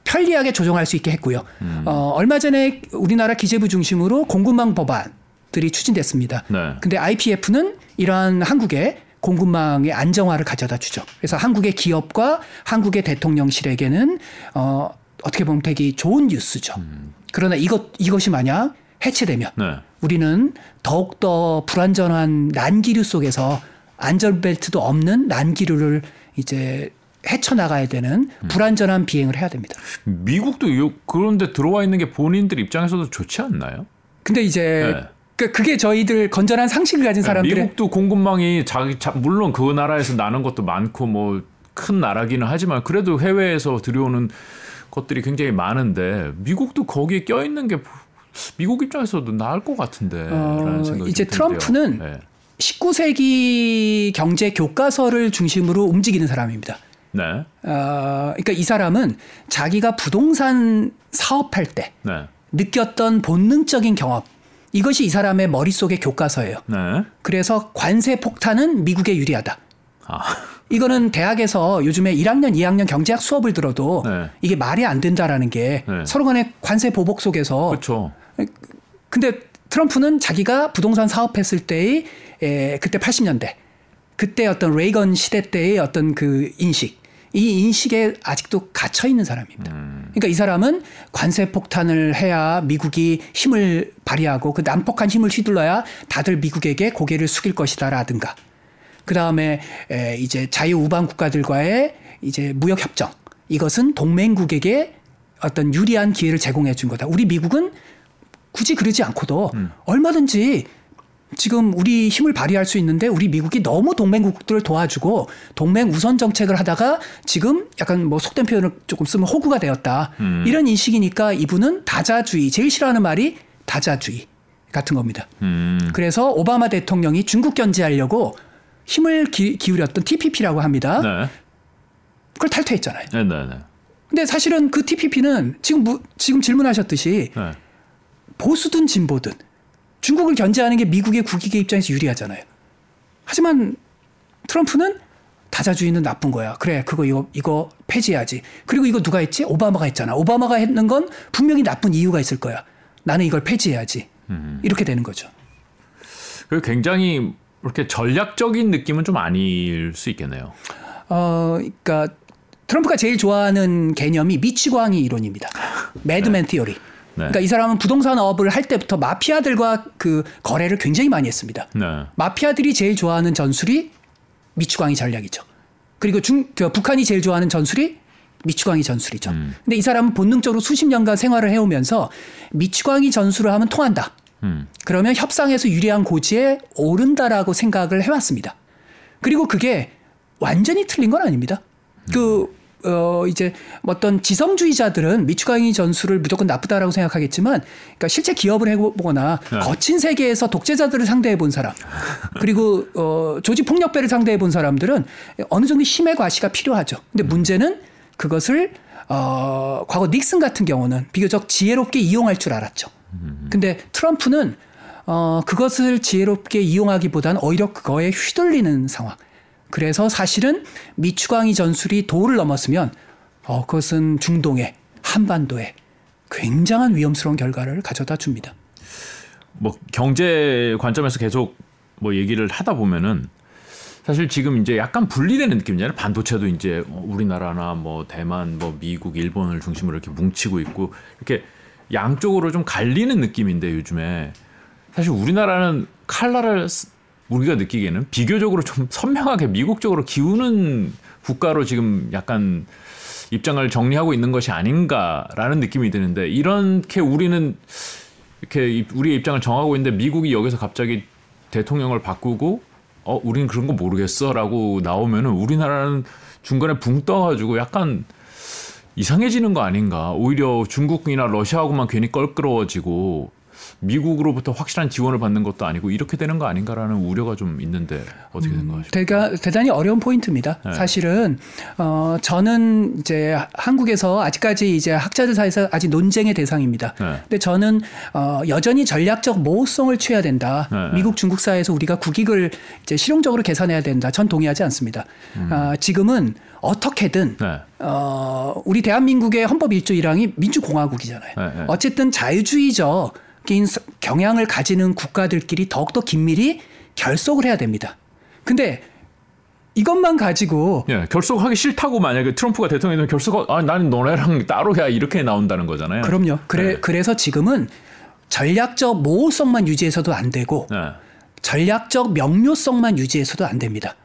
편리하게 조정할 수 있게 했고요. 음. 어, 얼마 전에 우리나라 기재부 중심으로 공급망 법안 들이 추진됐습니다. 네. 근데 IPF는 이러한 한국의 공급망의 안정화를 가져다 주죠. 그래서 한국의 기업과 한국의 대통령실에게는 어, 어떻게 보면 되게 좋은 뉴스죠. 음. 그러나 이것 이것이 만약 해체되면 네. 우리는 더욱 더 불안전한 난기류 속에서 안전벨트도 없는 난기류를 이제 헤쳐나가야 되는 음. 불안전한 비행을 해야 됩니다. 미국도 그런데 들어와 있는 게 본인들 입장에서도 좋지 않나요? 근데 이제 네. 그 그게 저희들 건전한 상식을 가진 네, 사람들의 미국도 공급망이 자기 자, 물론 그 나라에서 나는 것도 많고 뭐 큰 나라기는 하지만 그래도 해외에서 들여오는 것들이 굉장히 많은데 미국도 거기에 껴 있는 게 미국 입장에서도 나을 것 같은데. 어, 이제 트럼프는 네. 19세기 경제 교과서를 중심으로 움직이는 사람입니다. 네. 어, 그러니까 이 사람은 자기가 부동산 사업할 때 네. 느꼈던 본능적인 경험 이것이 이 사람의 머릿속의 교과서예요. 네. 그래서 관세 폭탄은 미국에 유리하다. 아. (laughs) 이거는 대학에서 요즘에 1학년, 2학년 경제학 수업을 들어도 네. 이게 말이 안 된다라는 게 네. 서로 간의 관세 보복 속에서 그렇죠. 근데 트럼프는 자기가 부동산 사업했을 때의 에, 그때 80년대 그때 어떤 레이건 시대 때의 어떤 그 인식 이 인식에 아직도 갇혀 있는 사람입니다. 음. 그러니까 이 사람은 관세 폭탄을 해야 미국이 힘을 발휘하고 그 난폭한 힘을 휘둘러야 다들 미국에게 고개를 숙일 것이다라든가. 그 다음에 이제 자유 우방 국가들과의 이제 무역 협정 이것은 동맹국에게 어떤 유리한 기회를 제공해 준 거다. 우리 미국은 굳이 그러지 않고도 음. 얼마든지 지금 우리 힘을 발휘할 수 있는데 우리 미국이 너무 동맹국들을 도와주고 동맹 우선 정책을 하다가 지금 약간 뭐 속된 표현을 조금 쓰면 호구가 되었다. 음. 이런 인식이니까 이분은 다자주의 제일 싫어하는 말이 다자주의 같은 겁니다. 음. 그래서 오바마 대통령이 중국 견제하려고 힘을 기, 울였던 TPP라고 합니다. 네. 그걸 탈퇴했잖아요. 네, 네, 네. 근데 사실은 그 TPP는 지금 지금 질문하셨듯이 네. 보수든 진보든 중국을 견제하는 게 미국의 국익의 입장에서 유리하잖아요. 하지만 트럼프는 다자주의는 나쁜 거야. 그래, 그거 이거 이거 폐지해야지. 그리고 이거 누가 했지? 오바마가 했잖아. 오바마가 했는 건 분명히 나쁜 이유가 있을 거야. 나는 이걸 폐지해야지. 음. 이렇게 되는 거죠. 그 굉장히 이렇게 전략적인 느낌은 좀 아닐 수 있겠네요. 어, 그러니까 트럼프가 제일 좋아하는 개념이 미치광이 이론입니다. (laughs) 매드맨 네. 티어리. 네. 그러니까 이 사람은 부동산업을 할 때부터 마피아들과 그 거래를 굉장히 많이 했습니다. 네. 마피아들이 제일 좋아하는 전술이 미추광이 전략이죠. 그리고 중, 그 북한이 제일 좋아하는 전술이 미추광이 전술이죠. 음. 근데 이 사람은 본능적으로 수십 년간 생활을 해오면서 미추광이 전술을 하면 통한다. 음. 그러면 협상에서 유리한 고지에 오른다라고 생각을 해왔습니다. 그리고 그게 완전히 틀린 건 아닙니다. 그 음. 어 이제 어떤 지성주의자들은 미추강이 전술을 무조건 나쁘다라고 생각하겠지만 그러니까 실제 기업을 해보거나 네. 거친 세계에서 독재자들을 상대해 본 사람 그리고 어 조직 폭력배를 상대해 본 사람들은 어느 정도 힘의 과시가 필요하죠. 근데 문제는 그것을 어 과거 닉슨 같은 경우는 비교적 지혜롭게 이용할 줄 알았죠. 근데 트럼프는 어 그것을 지혜롭게 이용하기보다는 오히려 그거에 휘둘리는 상황. 그래서 사실은 미추광이 전술이 도를 넘었으면 어, 그것은 중동에 한반도에 굉장한 위험스러운 결과를 가져다 줍니다. 뭐 경제 관점에서 계속 뭐 얘기를 하다 보면은 사실 지금 이제 약간 분리되는 느낌이잖아요. 반도체도 이제 우리나라나 뭐 대만, 뭐 미국, 일본을 중심으로 이렇게 뭉치고 있고 이렇게 양쪽으로 좀 갈리는 느낌인데 요즘에 사실 우리나라는 칼날을 우리가 느끼기에는 비교적으로 좀 선명하게 미국 쪽으로 기우는 국가로 지금 약간 입장을 정리하고 있는 것이 아닌가라는 느낌이 드는데 이렇게 우리는 이렇게 우리의 입장을 정하고 있는데 미국이 여기서 갑자기 대통령을 바꾸고 어 우리는 그런 거 모르겠어라고 나오면은 우리나라는 중간에 붕 떠가지고 약간 이상해지는 거 아닌가? 오히려 중국이나 러시아하고만 괜히 껄끄러워지고 미국으로부터 확실한 지원을 받는 것도 아니고 이렇게 되는 거 아닌가라는 우려가 좀 있는데 어떻게 생각하십니까? 음, 대단히 어려운 포인트입니다. 네. 사실은 어, 저는 이제 한국에서 아직까지 이제 학자들 사이에서 아직 논쟁의 대상입니다. 네. 근데 저는 어, 여전히 전략적 모호성을 취해야 된다. 네. 미국 중국 사이에서 우리가 국익을 이제 실용적으로 계산해야 된다. 전 동의하지 않습니다. 음. 어, 지금은 어떻게든 네. 어, 우리 대한민국의 헌법 1조 1항이 민주공화국이잖아요. 네, 네. 어쨌든 자유주의적 인 경향을 가지는 국가들끼리 더욱더 긴밀히 결속을 해야 됩니다. 근데 이것만 가지고 예, 결속하기 싫다고 만약에 트럼프가 대통령이 되면 결속 아 나는 너네랑 따로야 이렇게 나온다는 거잖아요. 그럼요. 그래 네. 그래서 지금은 전략적 모호성만 유지해서도 안 되고 네. 전략적 명료성만 유지해서도 안 됩니다.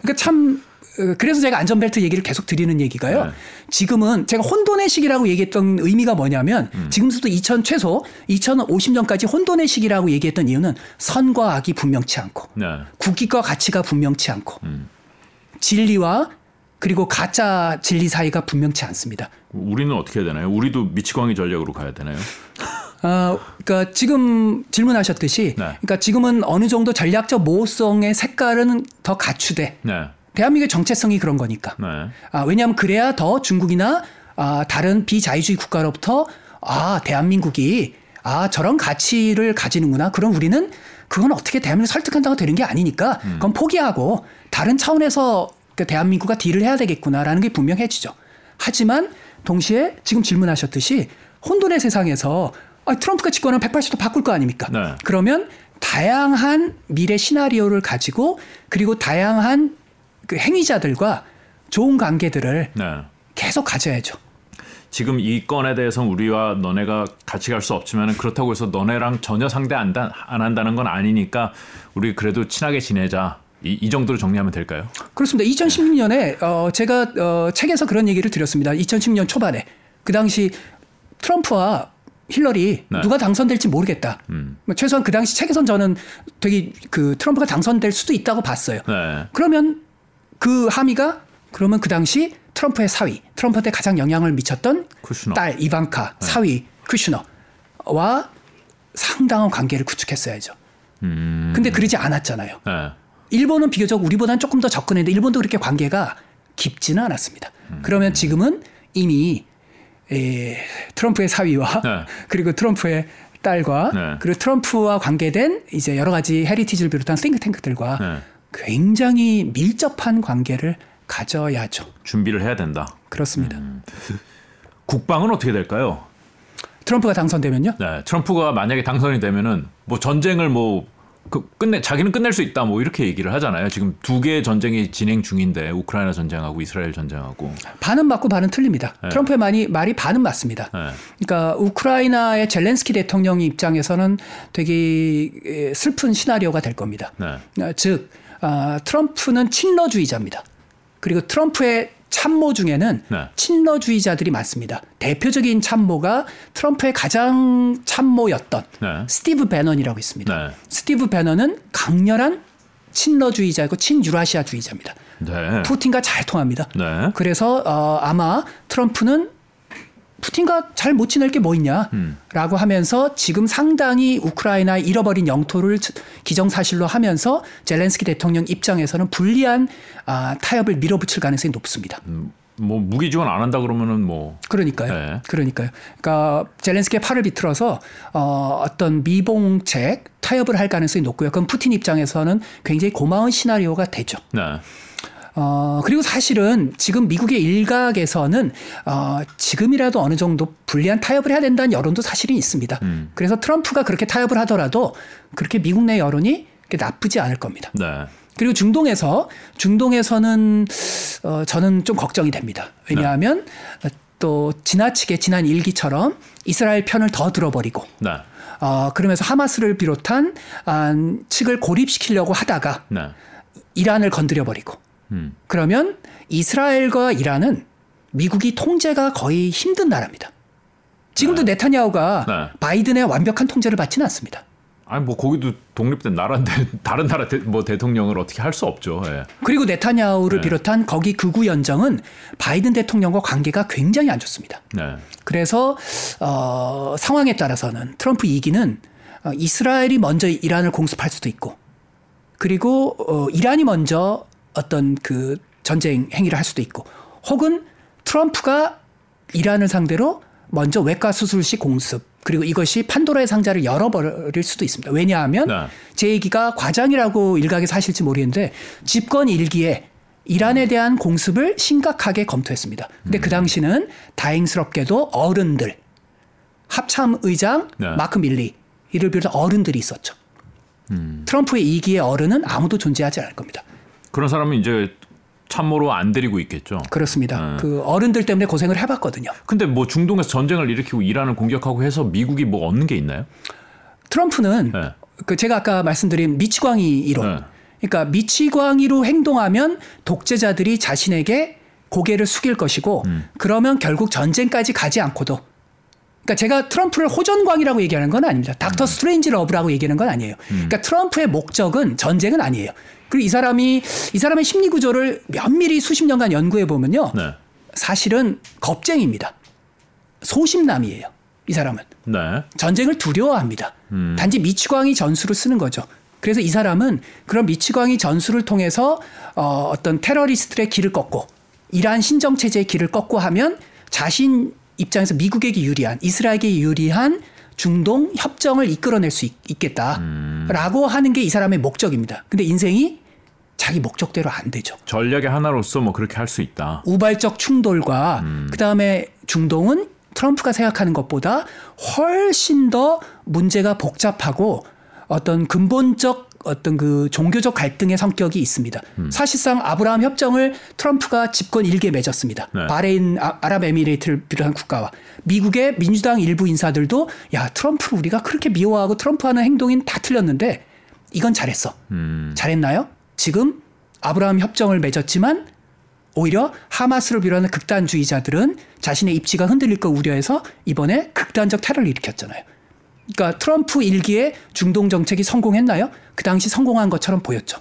그러니까 참 어, 그래서 제가 안전벨트 얘기를 계속 드리는 얘기가요. 네. 지금은 제가 혼돈의 시기라고 얘기했던 의미가 뭐냐면 음. 지금부터 2000 최소 2050년까지 혼돈의 시기라고 얘기했던 이유는 선과 악이 분명치 않고 네. 국익과 가치가 분명치 않고 음. 진리와 그리고 가짜 진리 사이가 분명치 않습니다. 우리는 어떻게 해야 되나요? 우리도 미치광이 전략으로 가야 되나요? 어, 그러니까 지금 질문하셨듯이, 네. 그러니까 지금은 어느 정도 전략적 모호성의 색깔은 더 갖추되 네. 대한민국의 정체성이 그런 거니까. 네. 아, 왜냐하면 그래야 더 중국이나 아, 다른 비자유주의 국가로부터 아 대한민국이 아 저런 가치를 가지는구나. 그럼 우리는 그건 어떻게 대한민국 을 설득한다고 되는 게 아니니까 그건 포기하고 다른 차원에서 그 대한민국과 딜을 해야 되겠구나라는 게 분명해지죠. 하지만 동시에 지금 질문하셨듯이 혼돈의 세상에서 아, 트럼프가 집권하면 180도 바꿀 거 아닙니까? 네. 그러면 다양한 미래 시나리오를 가지고 그리고 다양한 그 행위자들과 좋은 관계들을 네. 계속 가져야죠. 지금 이 건에 대해서 우리와 너네가 같이 갈 수 없지만 그렇다고 해서 너네랑 전혀 상대 안, 다- 안 한다는 건 아니니까 우리 그래도 친하게 지내자. 이, 이 정도로 정리하면 될까요? 그렇습니다. 2016년에 어 제가 어 책에서 그런 얘기를 드렸습니다. 2016년 초반에 그 당시 트럼프와 힐러리 네. 누가 당선될지 모르겠다. 음. 뭐 최소한 그 당시 책에선 저는 되게 그 트럼프가 당선될 수도 있다고 봤어요. 네. 그러면 그 함의가 그러면 그 당시 트럼프의 사위, 트럼프한테 가장 영향을 미쳤던 쿠슈너. 딸 이방카 사위 쿠슈너와 상당한 관계를 구축했어야죠. 음. 근데 그러지 않았잖아요. 네. 일본은 비교적 우리보다는 조금 더 접근했는데 일본도 그렇게 관계가 깊지는 않았습니다. 그러면 지금은 이미 에, 트럼프의 사위와 네. (laughs) 그리고 트럼프의 딸과 네. 그리고 트럼프와 관계된 이제 여러 가지 헤리티지를 비롯한 싱크탱크들과 네. 굉장히 밀접한 관계를 가져야죠. 준비를 해야 된다. 그렇습니다. 음. (laughs) 국방은 어떻게 될까요? 트럼프가 당선되면요. 네, 트럼프가 만약에 당선이 되면은 뭐 전쟁을 뭐 그 끝내 자기는 끝낼 수 있다 뭐 이렇게 얘기를 하잖아요. 지금 두 개의 전쟁이 진행 중인데 우크라이나 전쟁하고 이스라엘 전쟁하고. 반은 맞고 반은 틀립니다. 네. 트럼프의 말이, 말이 반은 맞습니다. 네. 그러니까 우크라이나의 젤렌스키 대통령 입장에서는 되게 에, 슬픈 시나리오가 될 겁니다. 네. 어, 즉 아, 트럼프는 친러주의자입니다. 그리고 트럼프의 참모 중에는 네. 친러주의자들이 많습니다. 대표적인 참모가 트럼프의 가장 참모였던 네. 스티브 배넌이라고 있습니다. 네. 스티브 배넌은 강렬한 친러주의자이고 친유라시아주의자입니다. 네. 푸틴과 잘 통합니다. 네. 그래서 어, 아마 트럼프는 푸틴과 잘 못 지낼 게 뭐 있냐라고 음. 하면서 지금 상당히 우크라이나 잃어버린 영토를 치- 기정사실로 하면서 젤렌스키 대통령 입장에서는 불리한 아, 타협을 밀어붙일 가능성이 높습니다. 뭐 무기 지원 안 한다 그러면은 뭐 그러니까요. 네. 그러니까요. 그러니까 젤렌스키의 팔을 비틀어서 어, 어떤 미봉책 타협을 할 가능성이 높고요. 그럼 푸틴 입장에서는 굉장히 고마운 시나리오가 되죠. 네. 어, 그리고 사실은 지금 미국의 일각에서는 어, 지금이라도 어느 정도 불리한 타협을 해야 된다는 여론도 사실은 있습니다. 음. 그래서 트럼프가 그렇게 타협을 하더라도 그렇게 미국 내 여론이 나쁘지 않을 겁니다. 네. 그리고 중동에서 중동에서는 어, 저는 좀 걱정이 됩니다. 왜냐하면 네. 또 지나치게 지난 일기처럼 이스라엘 편을 더 들어버리고 네. 어, 그러면서 하마스를 비롯한 아, 측을 고립시키려고 하다가 네. 이란을 건드려 버리고 음. 그러면 이스라엘과 이란은 미국이 통제가 거의 힘든 나라입니다. 지금도 네 타냐후가 네. 바이든의 완벽한 통제를 받지는 않습니다. 아니 뭐 거기도 독립된 나라인데 (laughs) 다른 나라 대, 뭐 대통령을 어떻게 할 수 없죠. 예. 그리고 네타냐후를 네. 비롯한 거기 극우 연정은 바이든 대통령과 관계가 굉장히 안 좋습니다. 네. 그래서 어, 상황에 따라서는 트럼프 2기는 어, 이스라엘이 먼저 이란을 공습할 수도 있고 그리고 어, 이란이 먼저 어떤 그 전쟁 행위를 할 수도 있고 혹은 트럼프가 이란을 상대로 먼저 외과 수술식 공습 그리고 이것이 판도라의 상자를 열어버릴 수도 있습니다. 왜냐하면 네. 제 얘기가 과장이라고 일각에서 하실지 모르겠는데 집권 일기에 이란에 대한 공습을 심각하게 검토했습니다. 근데 그 당시는 다행스럽게도 어른들 합참 의장 네. 마크 밀리 이를 비롯한 어른들이 있었죠. 트럼프의 이기의 어른은 아무도 존재하지 않을 겁니다. 그런 사람은 이제 참모로 안 데리고 있겠죠. 그렇습니다. 그 어른들 때문에 고생을 해봤거든요. 근데 뭐 중동에서 전쟁을 일으키고 이란을 공격하고 해서 미국이 뭐 얻는 게 있나요? 트럼프는 네. 그 제가 아까 말씀드린 미치광이 이론. 네. 그러니까 미치광이로 행동하면 독재자들이 자신에게 고개를 숙일 것이고 음. 그러면 결국 전쟁까지 가지 않고도 그러니까 제가 트럼프를 호전광이라고 얘기하는 건 아닙니다. 음. 닥터 스트레인지 러브라고 얘기하는 건 아니에요. 그러니까 트럼프의 목적은 전쟁은 아니에요. 그리고 이 사람이 이 사람의 심리 구조를 면밀히 수십 년간 연구해 보면요. 네. 사실은 겁쟁입니다. 소심남이에요. 이 사람은. 네. 전쟁을 두려워합니다. 단지 미치광이 전술을 쓰는 거죠. 그래서 이 사람은 그런 미치광이 전술을 통해서 어, 어떤 테러리스트의 길을 꺾고 이란 신정 체제의 길을 꺾고 하면 자신 입장에서 미국에게 유리한 이스라엘에게 유리한 중동 협정을 이끌어낼 수 있, 있겠다라고 하는 게 이 사람의 목적입니다. 근데 인생이 자기 목적대로 안 되죠. 전략의 하나로서 뭐 그렇게 할 수 있다. 우발적 충돌과 그다음에 중동은 트럼프가 생각하는 것보다 훨씬 더 문제가 복잡하고 어떤 근본적 어떤 그 종교적 갈등의 성격이 있습니다. 사실상 아브라함 협정을 트럼프가 집권 1기에 맺었습니다. 네. 바레인 아- 아랍에미레이트를 비롯한 국가와 미국의 민주당 일부 인사들도 야 트럼프를 우리가 그렇게 미워하고 트럼프 하는 행동이 다 틀렸는데 이건 잘했어. 잘했나요? 지금 아브라함 협정을 맺었지만 오히려 하마스를 비롯하는 극단주의자들은 자신의 입지가 흔들릴 걸 우려해서 이번에 극단적 테러를 일으켰잖아요. 그러니까 트럼프 일기에 중동 정책이 성공했나요? 그 당시 성공한 것처럼 보였죠.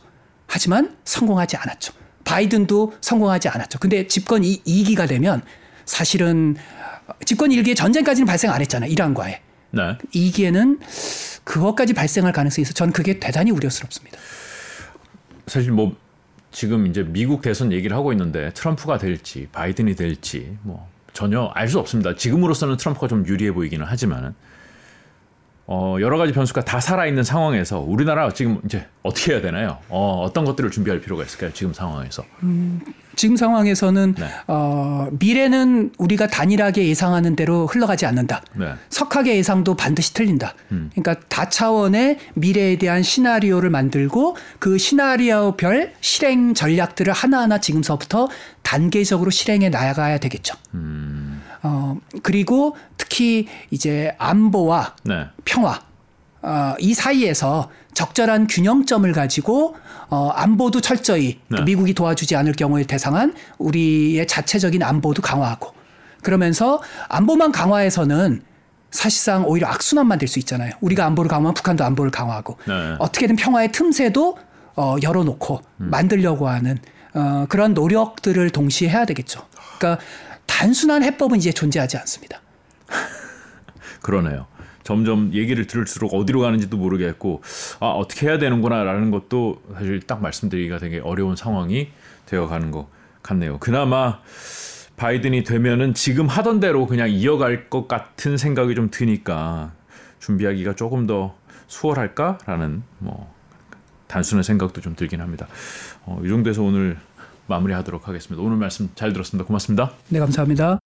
하지만 성공하지 않았죠. 바이든도 성공하지 않았죠. 근데 집권 2, 기가 되면 사실은 집권 1기에 전쟁까지는 발생 안 했잖아요. 이란과의. 네. 2기에는 그것까지 발생할 가능성이 있어. 저는 그게 대단히 우려스럽습니다. 사실 뭐 지금 이제 미국 대선 얘기를 하고 있는데 트럼프가 될지 바이든이 될지 뭐 전혀 알 수 없습니다. 지금으로서는 트럼프가 좀 유리해 보이기는 하지만은 어 여러 가지 변수가 다 살아 있는 상황에서 우리나라 지금 이제 어떻게 해야 되나요? 어 어떤 것들을 준비할 필요가 있을까요? 지금 상황에서. 지금 상황에서는 네. 어, 미래는 우리가 단일하게 예상하는 대로 흘러가지 않는다. 네. 석학의 예상도 반드시 틀린다. 그러니까 다차원의 미래에 대한 시나리오를 만들고 그 시나리오별 실행 전략들을 하나하나 지금서부터 단계적으로 실행해 나가야 되겠죠. 어, 그리고 특히 이제 안보와 네. 평화 어, 이 사이에서 적절한 균형점을 가지고 어, 안보도 철저히 네. 미국이 도와주지 않을 경우에 대상한 우리의 자체적인 안보도 강화하고 그러면서 안보만 강화해서는 사실상 오히려 악순환만 될 수 있잖아요. 우리가 안보를 강화하면 북한도 안보를 강화하고 네. 어떻게든 평화의 틈새도 어, 열어놓고 만들려고 하는 어, 그런 노력들을 동시에 해야 되겠죠. 그러니까 단순한 해법은 이제 존재하지 않습니다. (laughs) 그러네요. 점점 얘기를 들을수록 어디로 가는지도 모르겠고 아 어떻게 해야 되는구나라는 것도 사실 딱 말씀드리기가 되게 어려운 상황이 되어가는 것 같네요. 그나마 바이든이 되면은 지금 하던 대로 그냥 이어갈 것 같은 생각이 좀 드니까 준비하기가 조금 더 수월할까라는 뭐 단순한 생각도 좀 들긴 합니다. 어, 이 정도에서 오늘 마무리하도록 하겠습니다. 오늘 말씀 잘 들었습니다. 고맙습니다. 네, 감사합니다.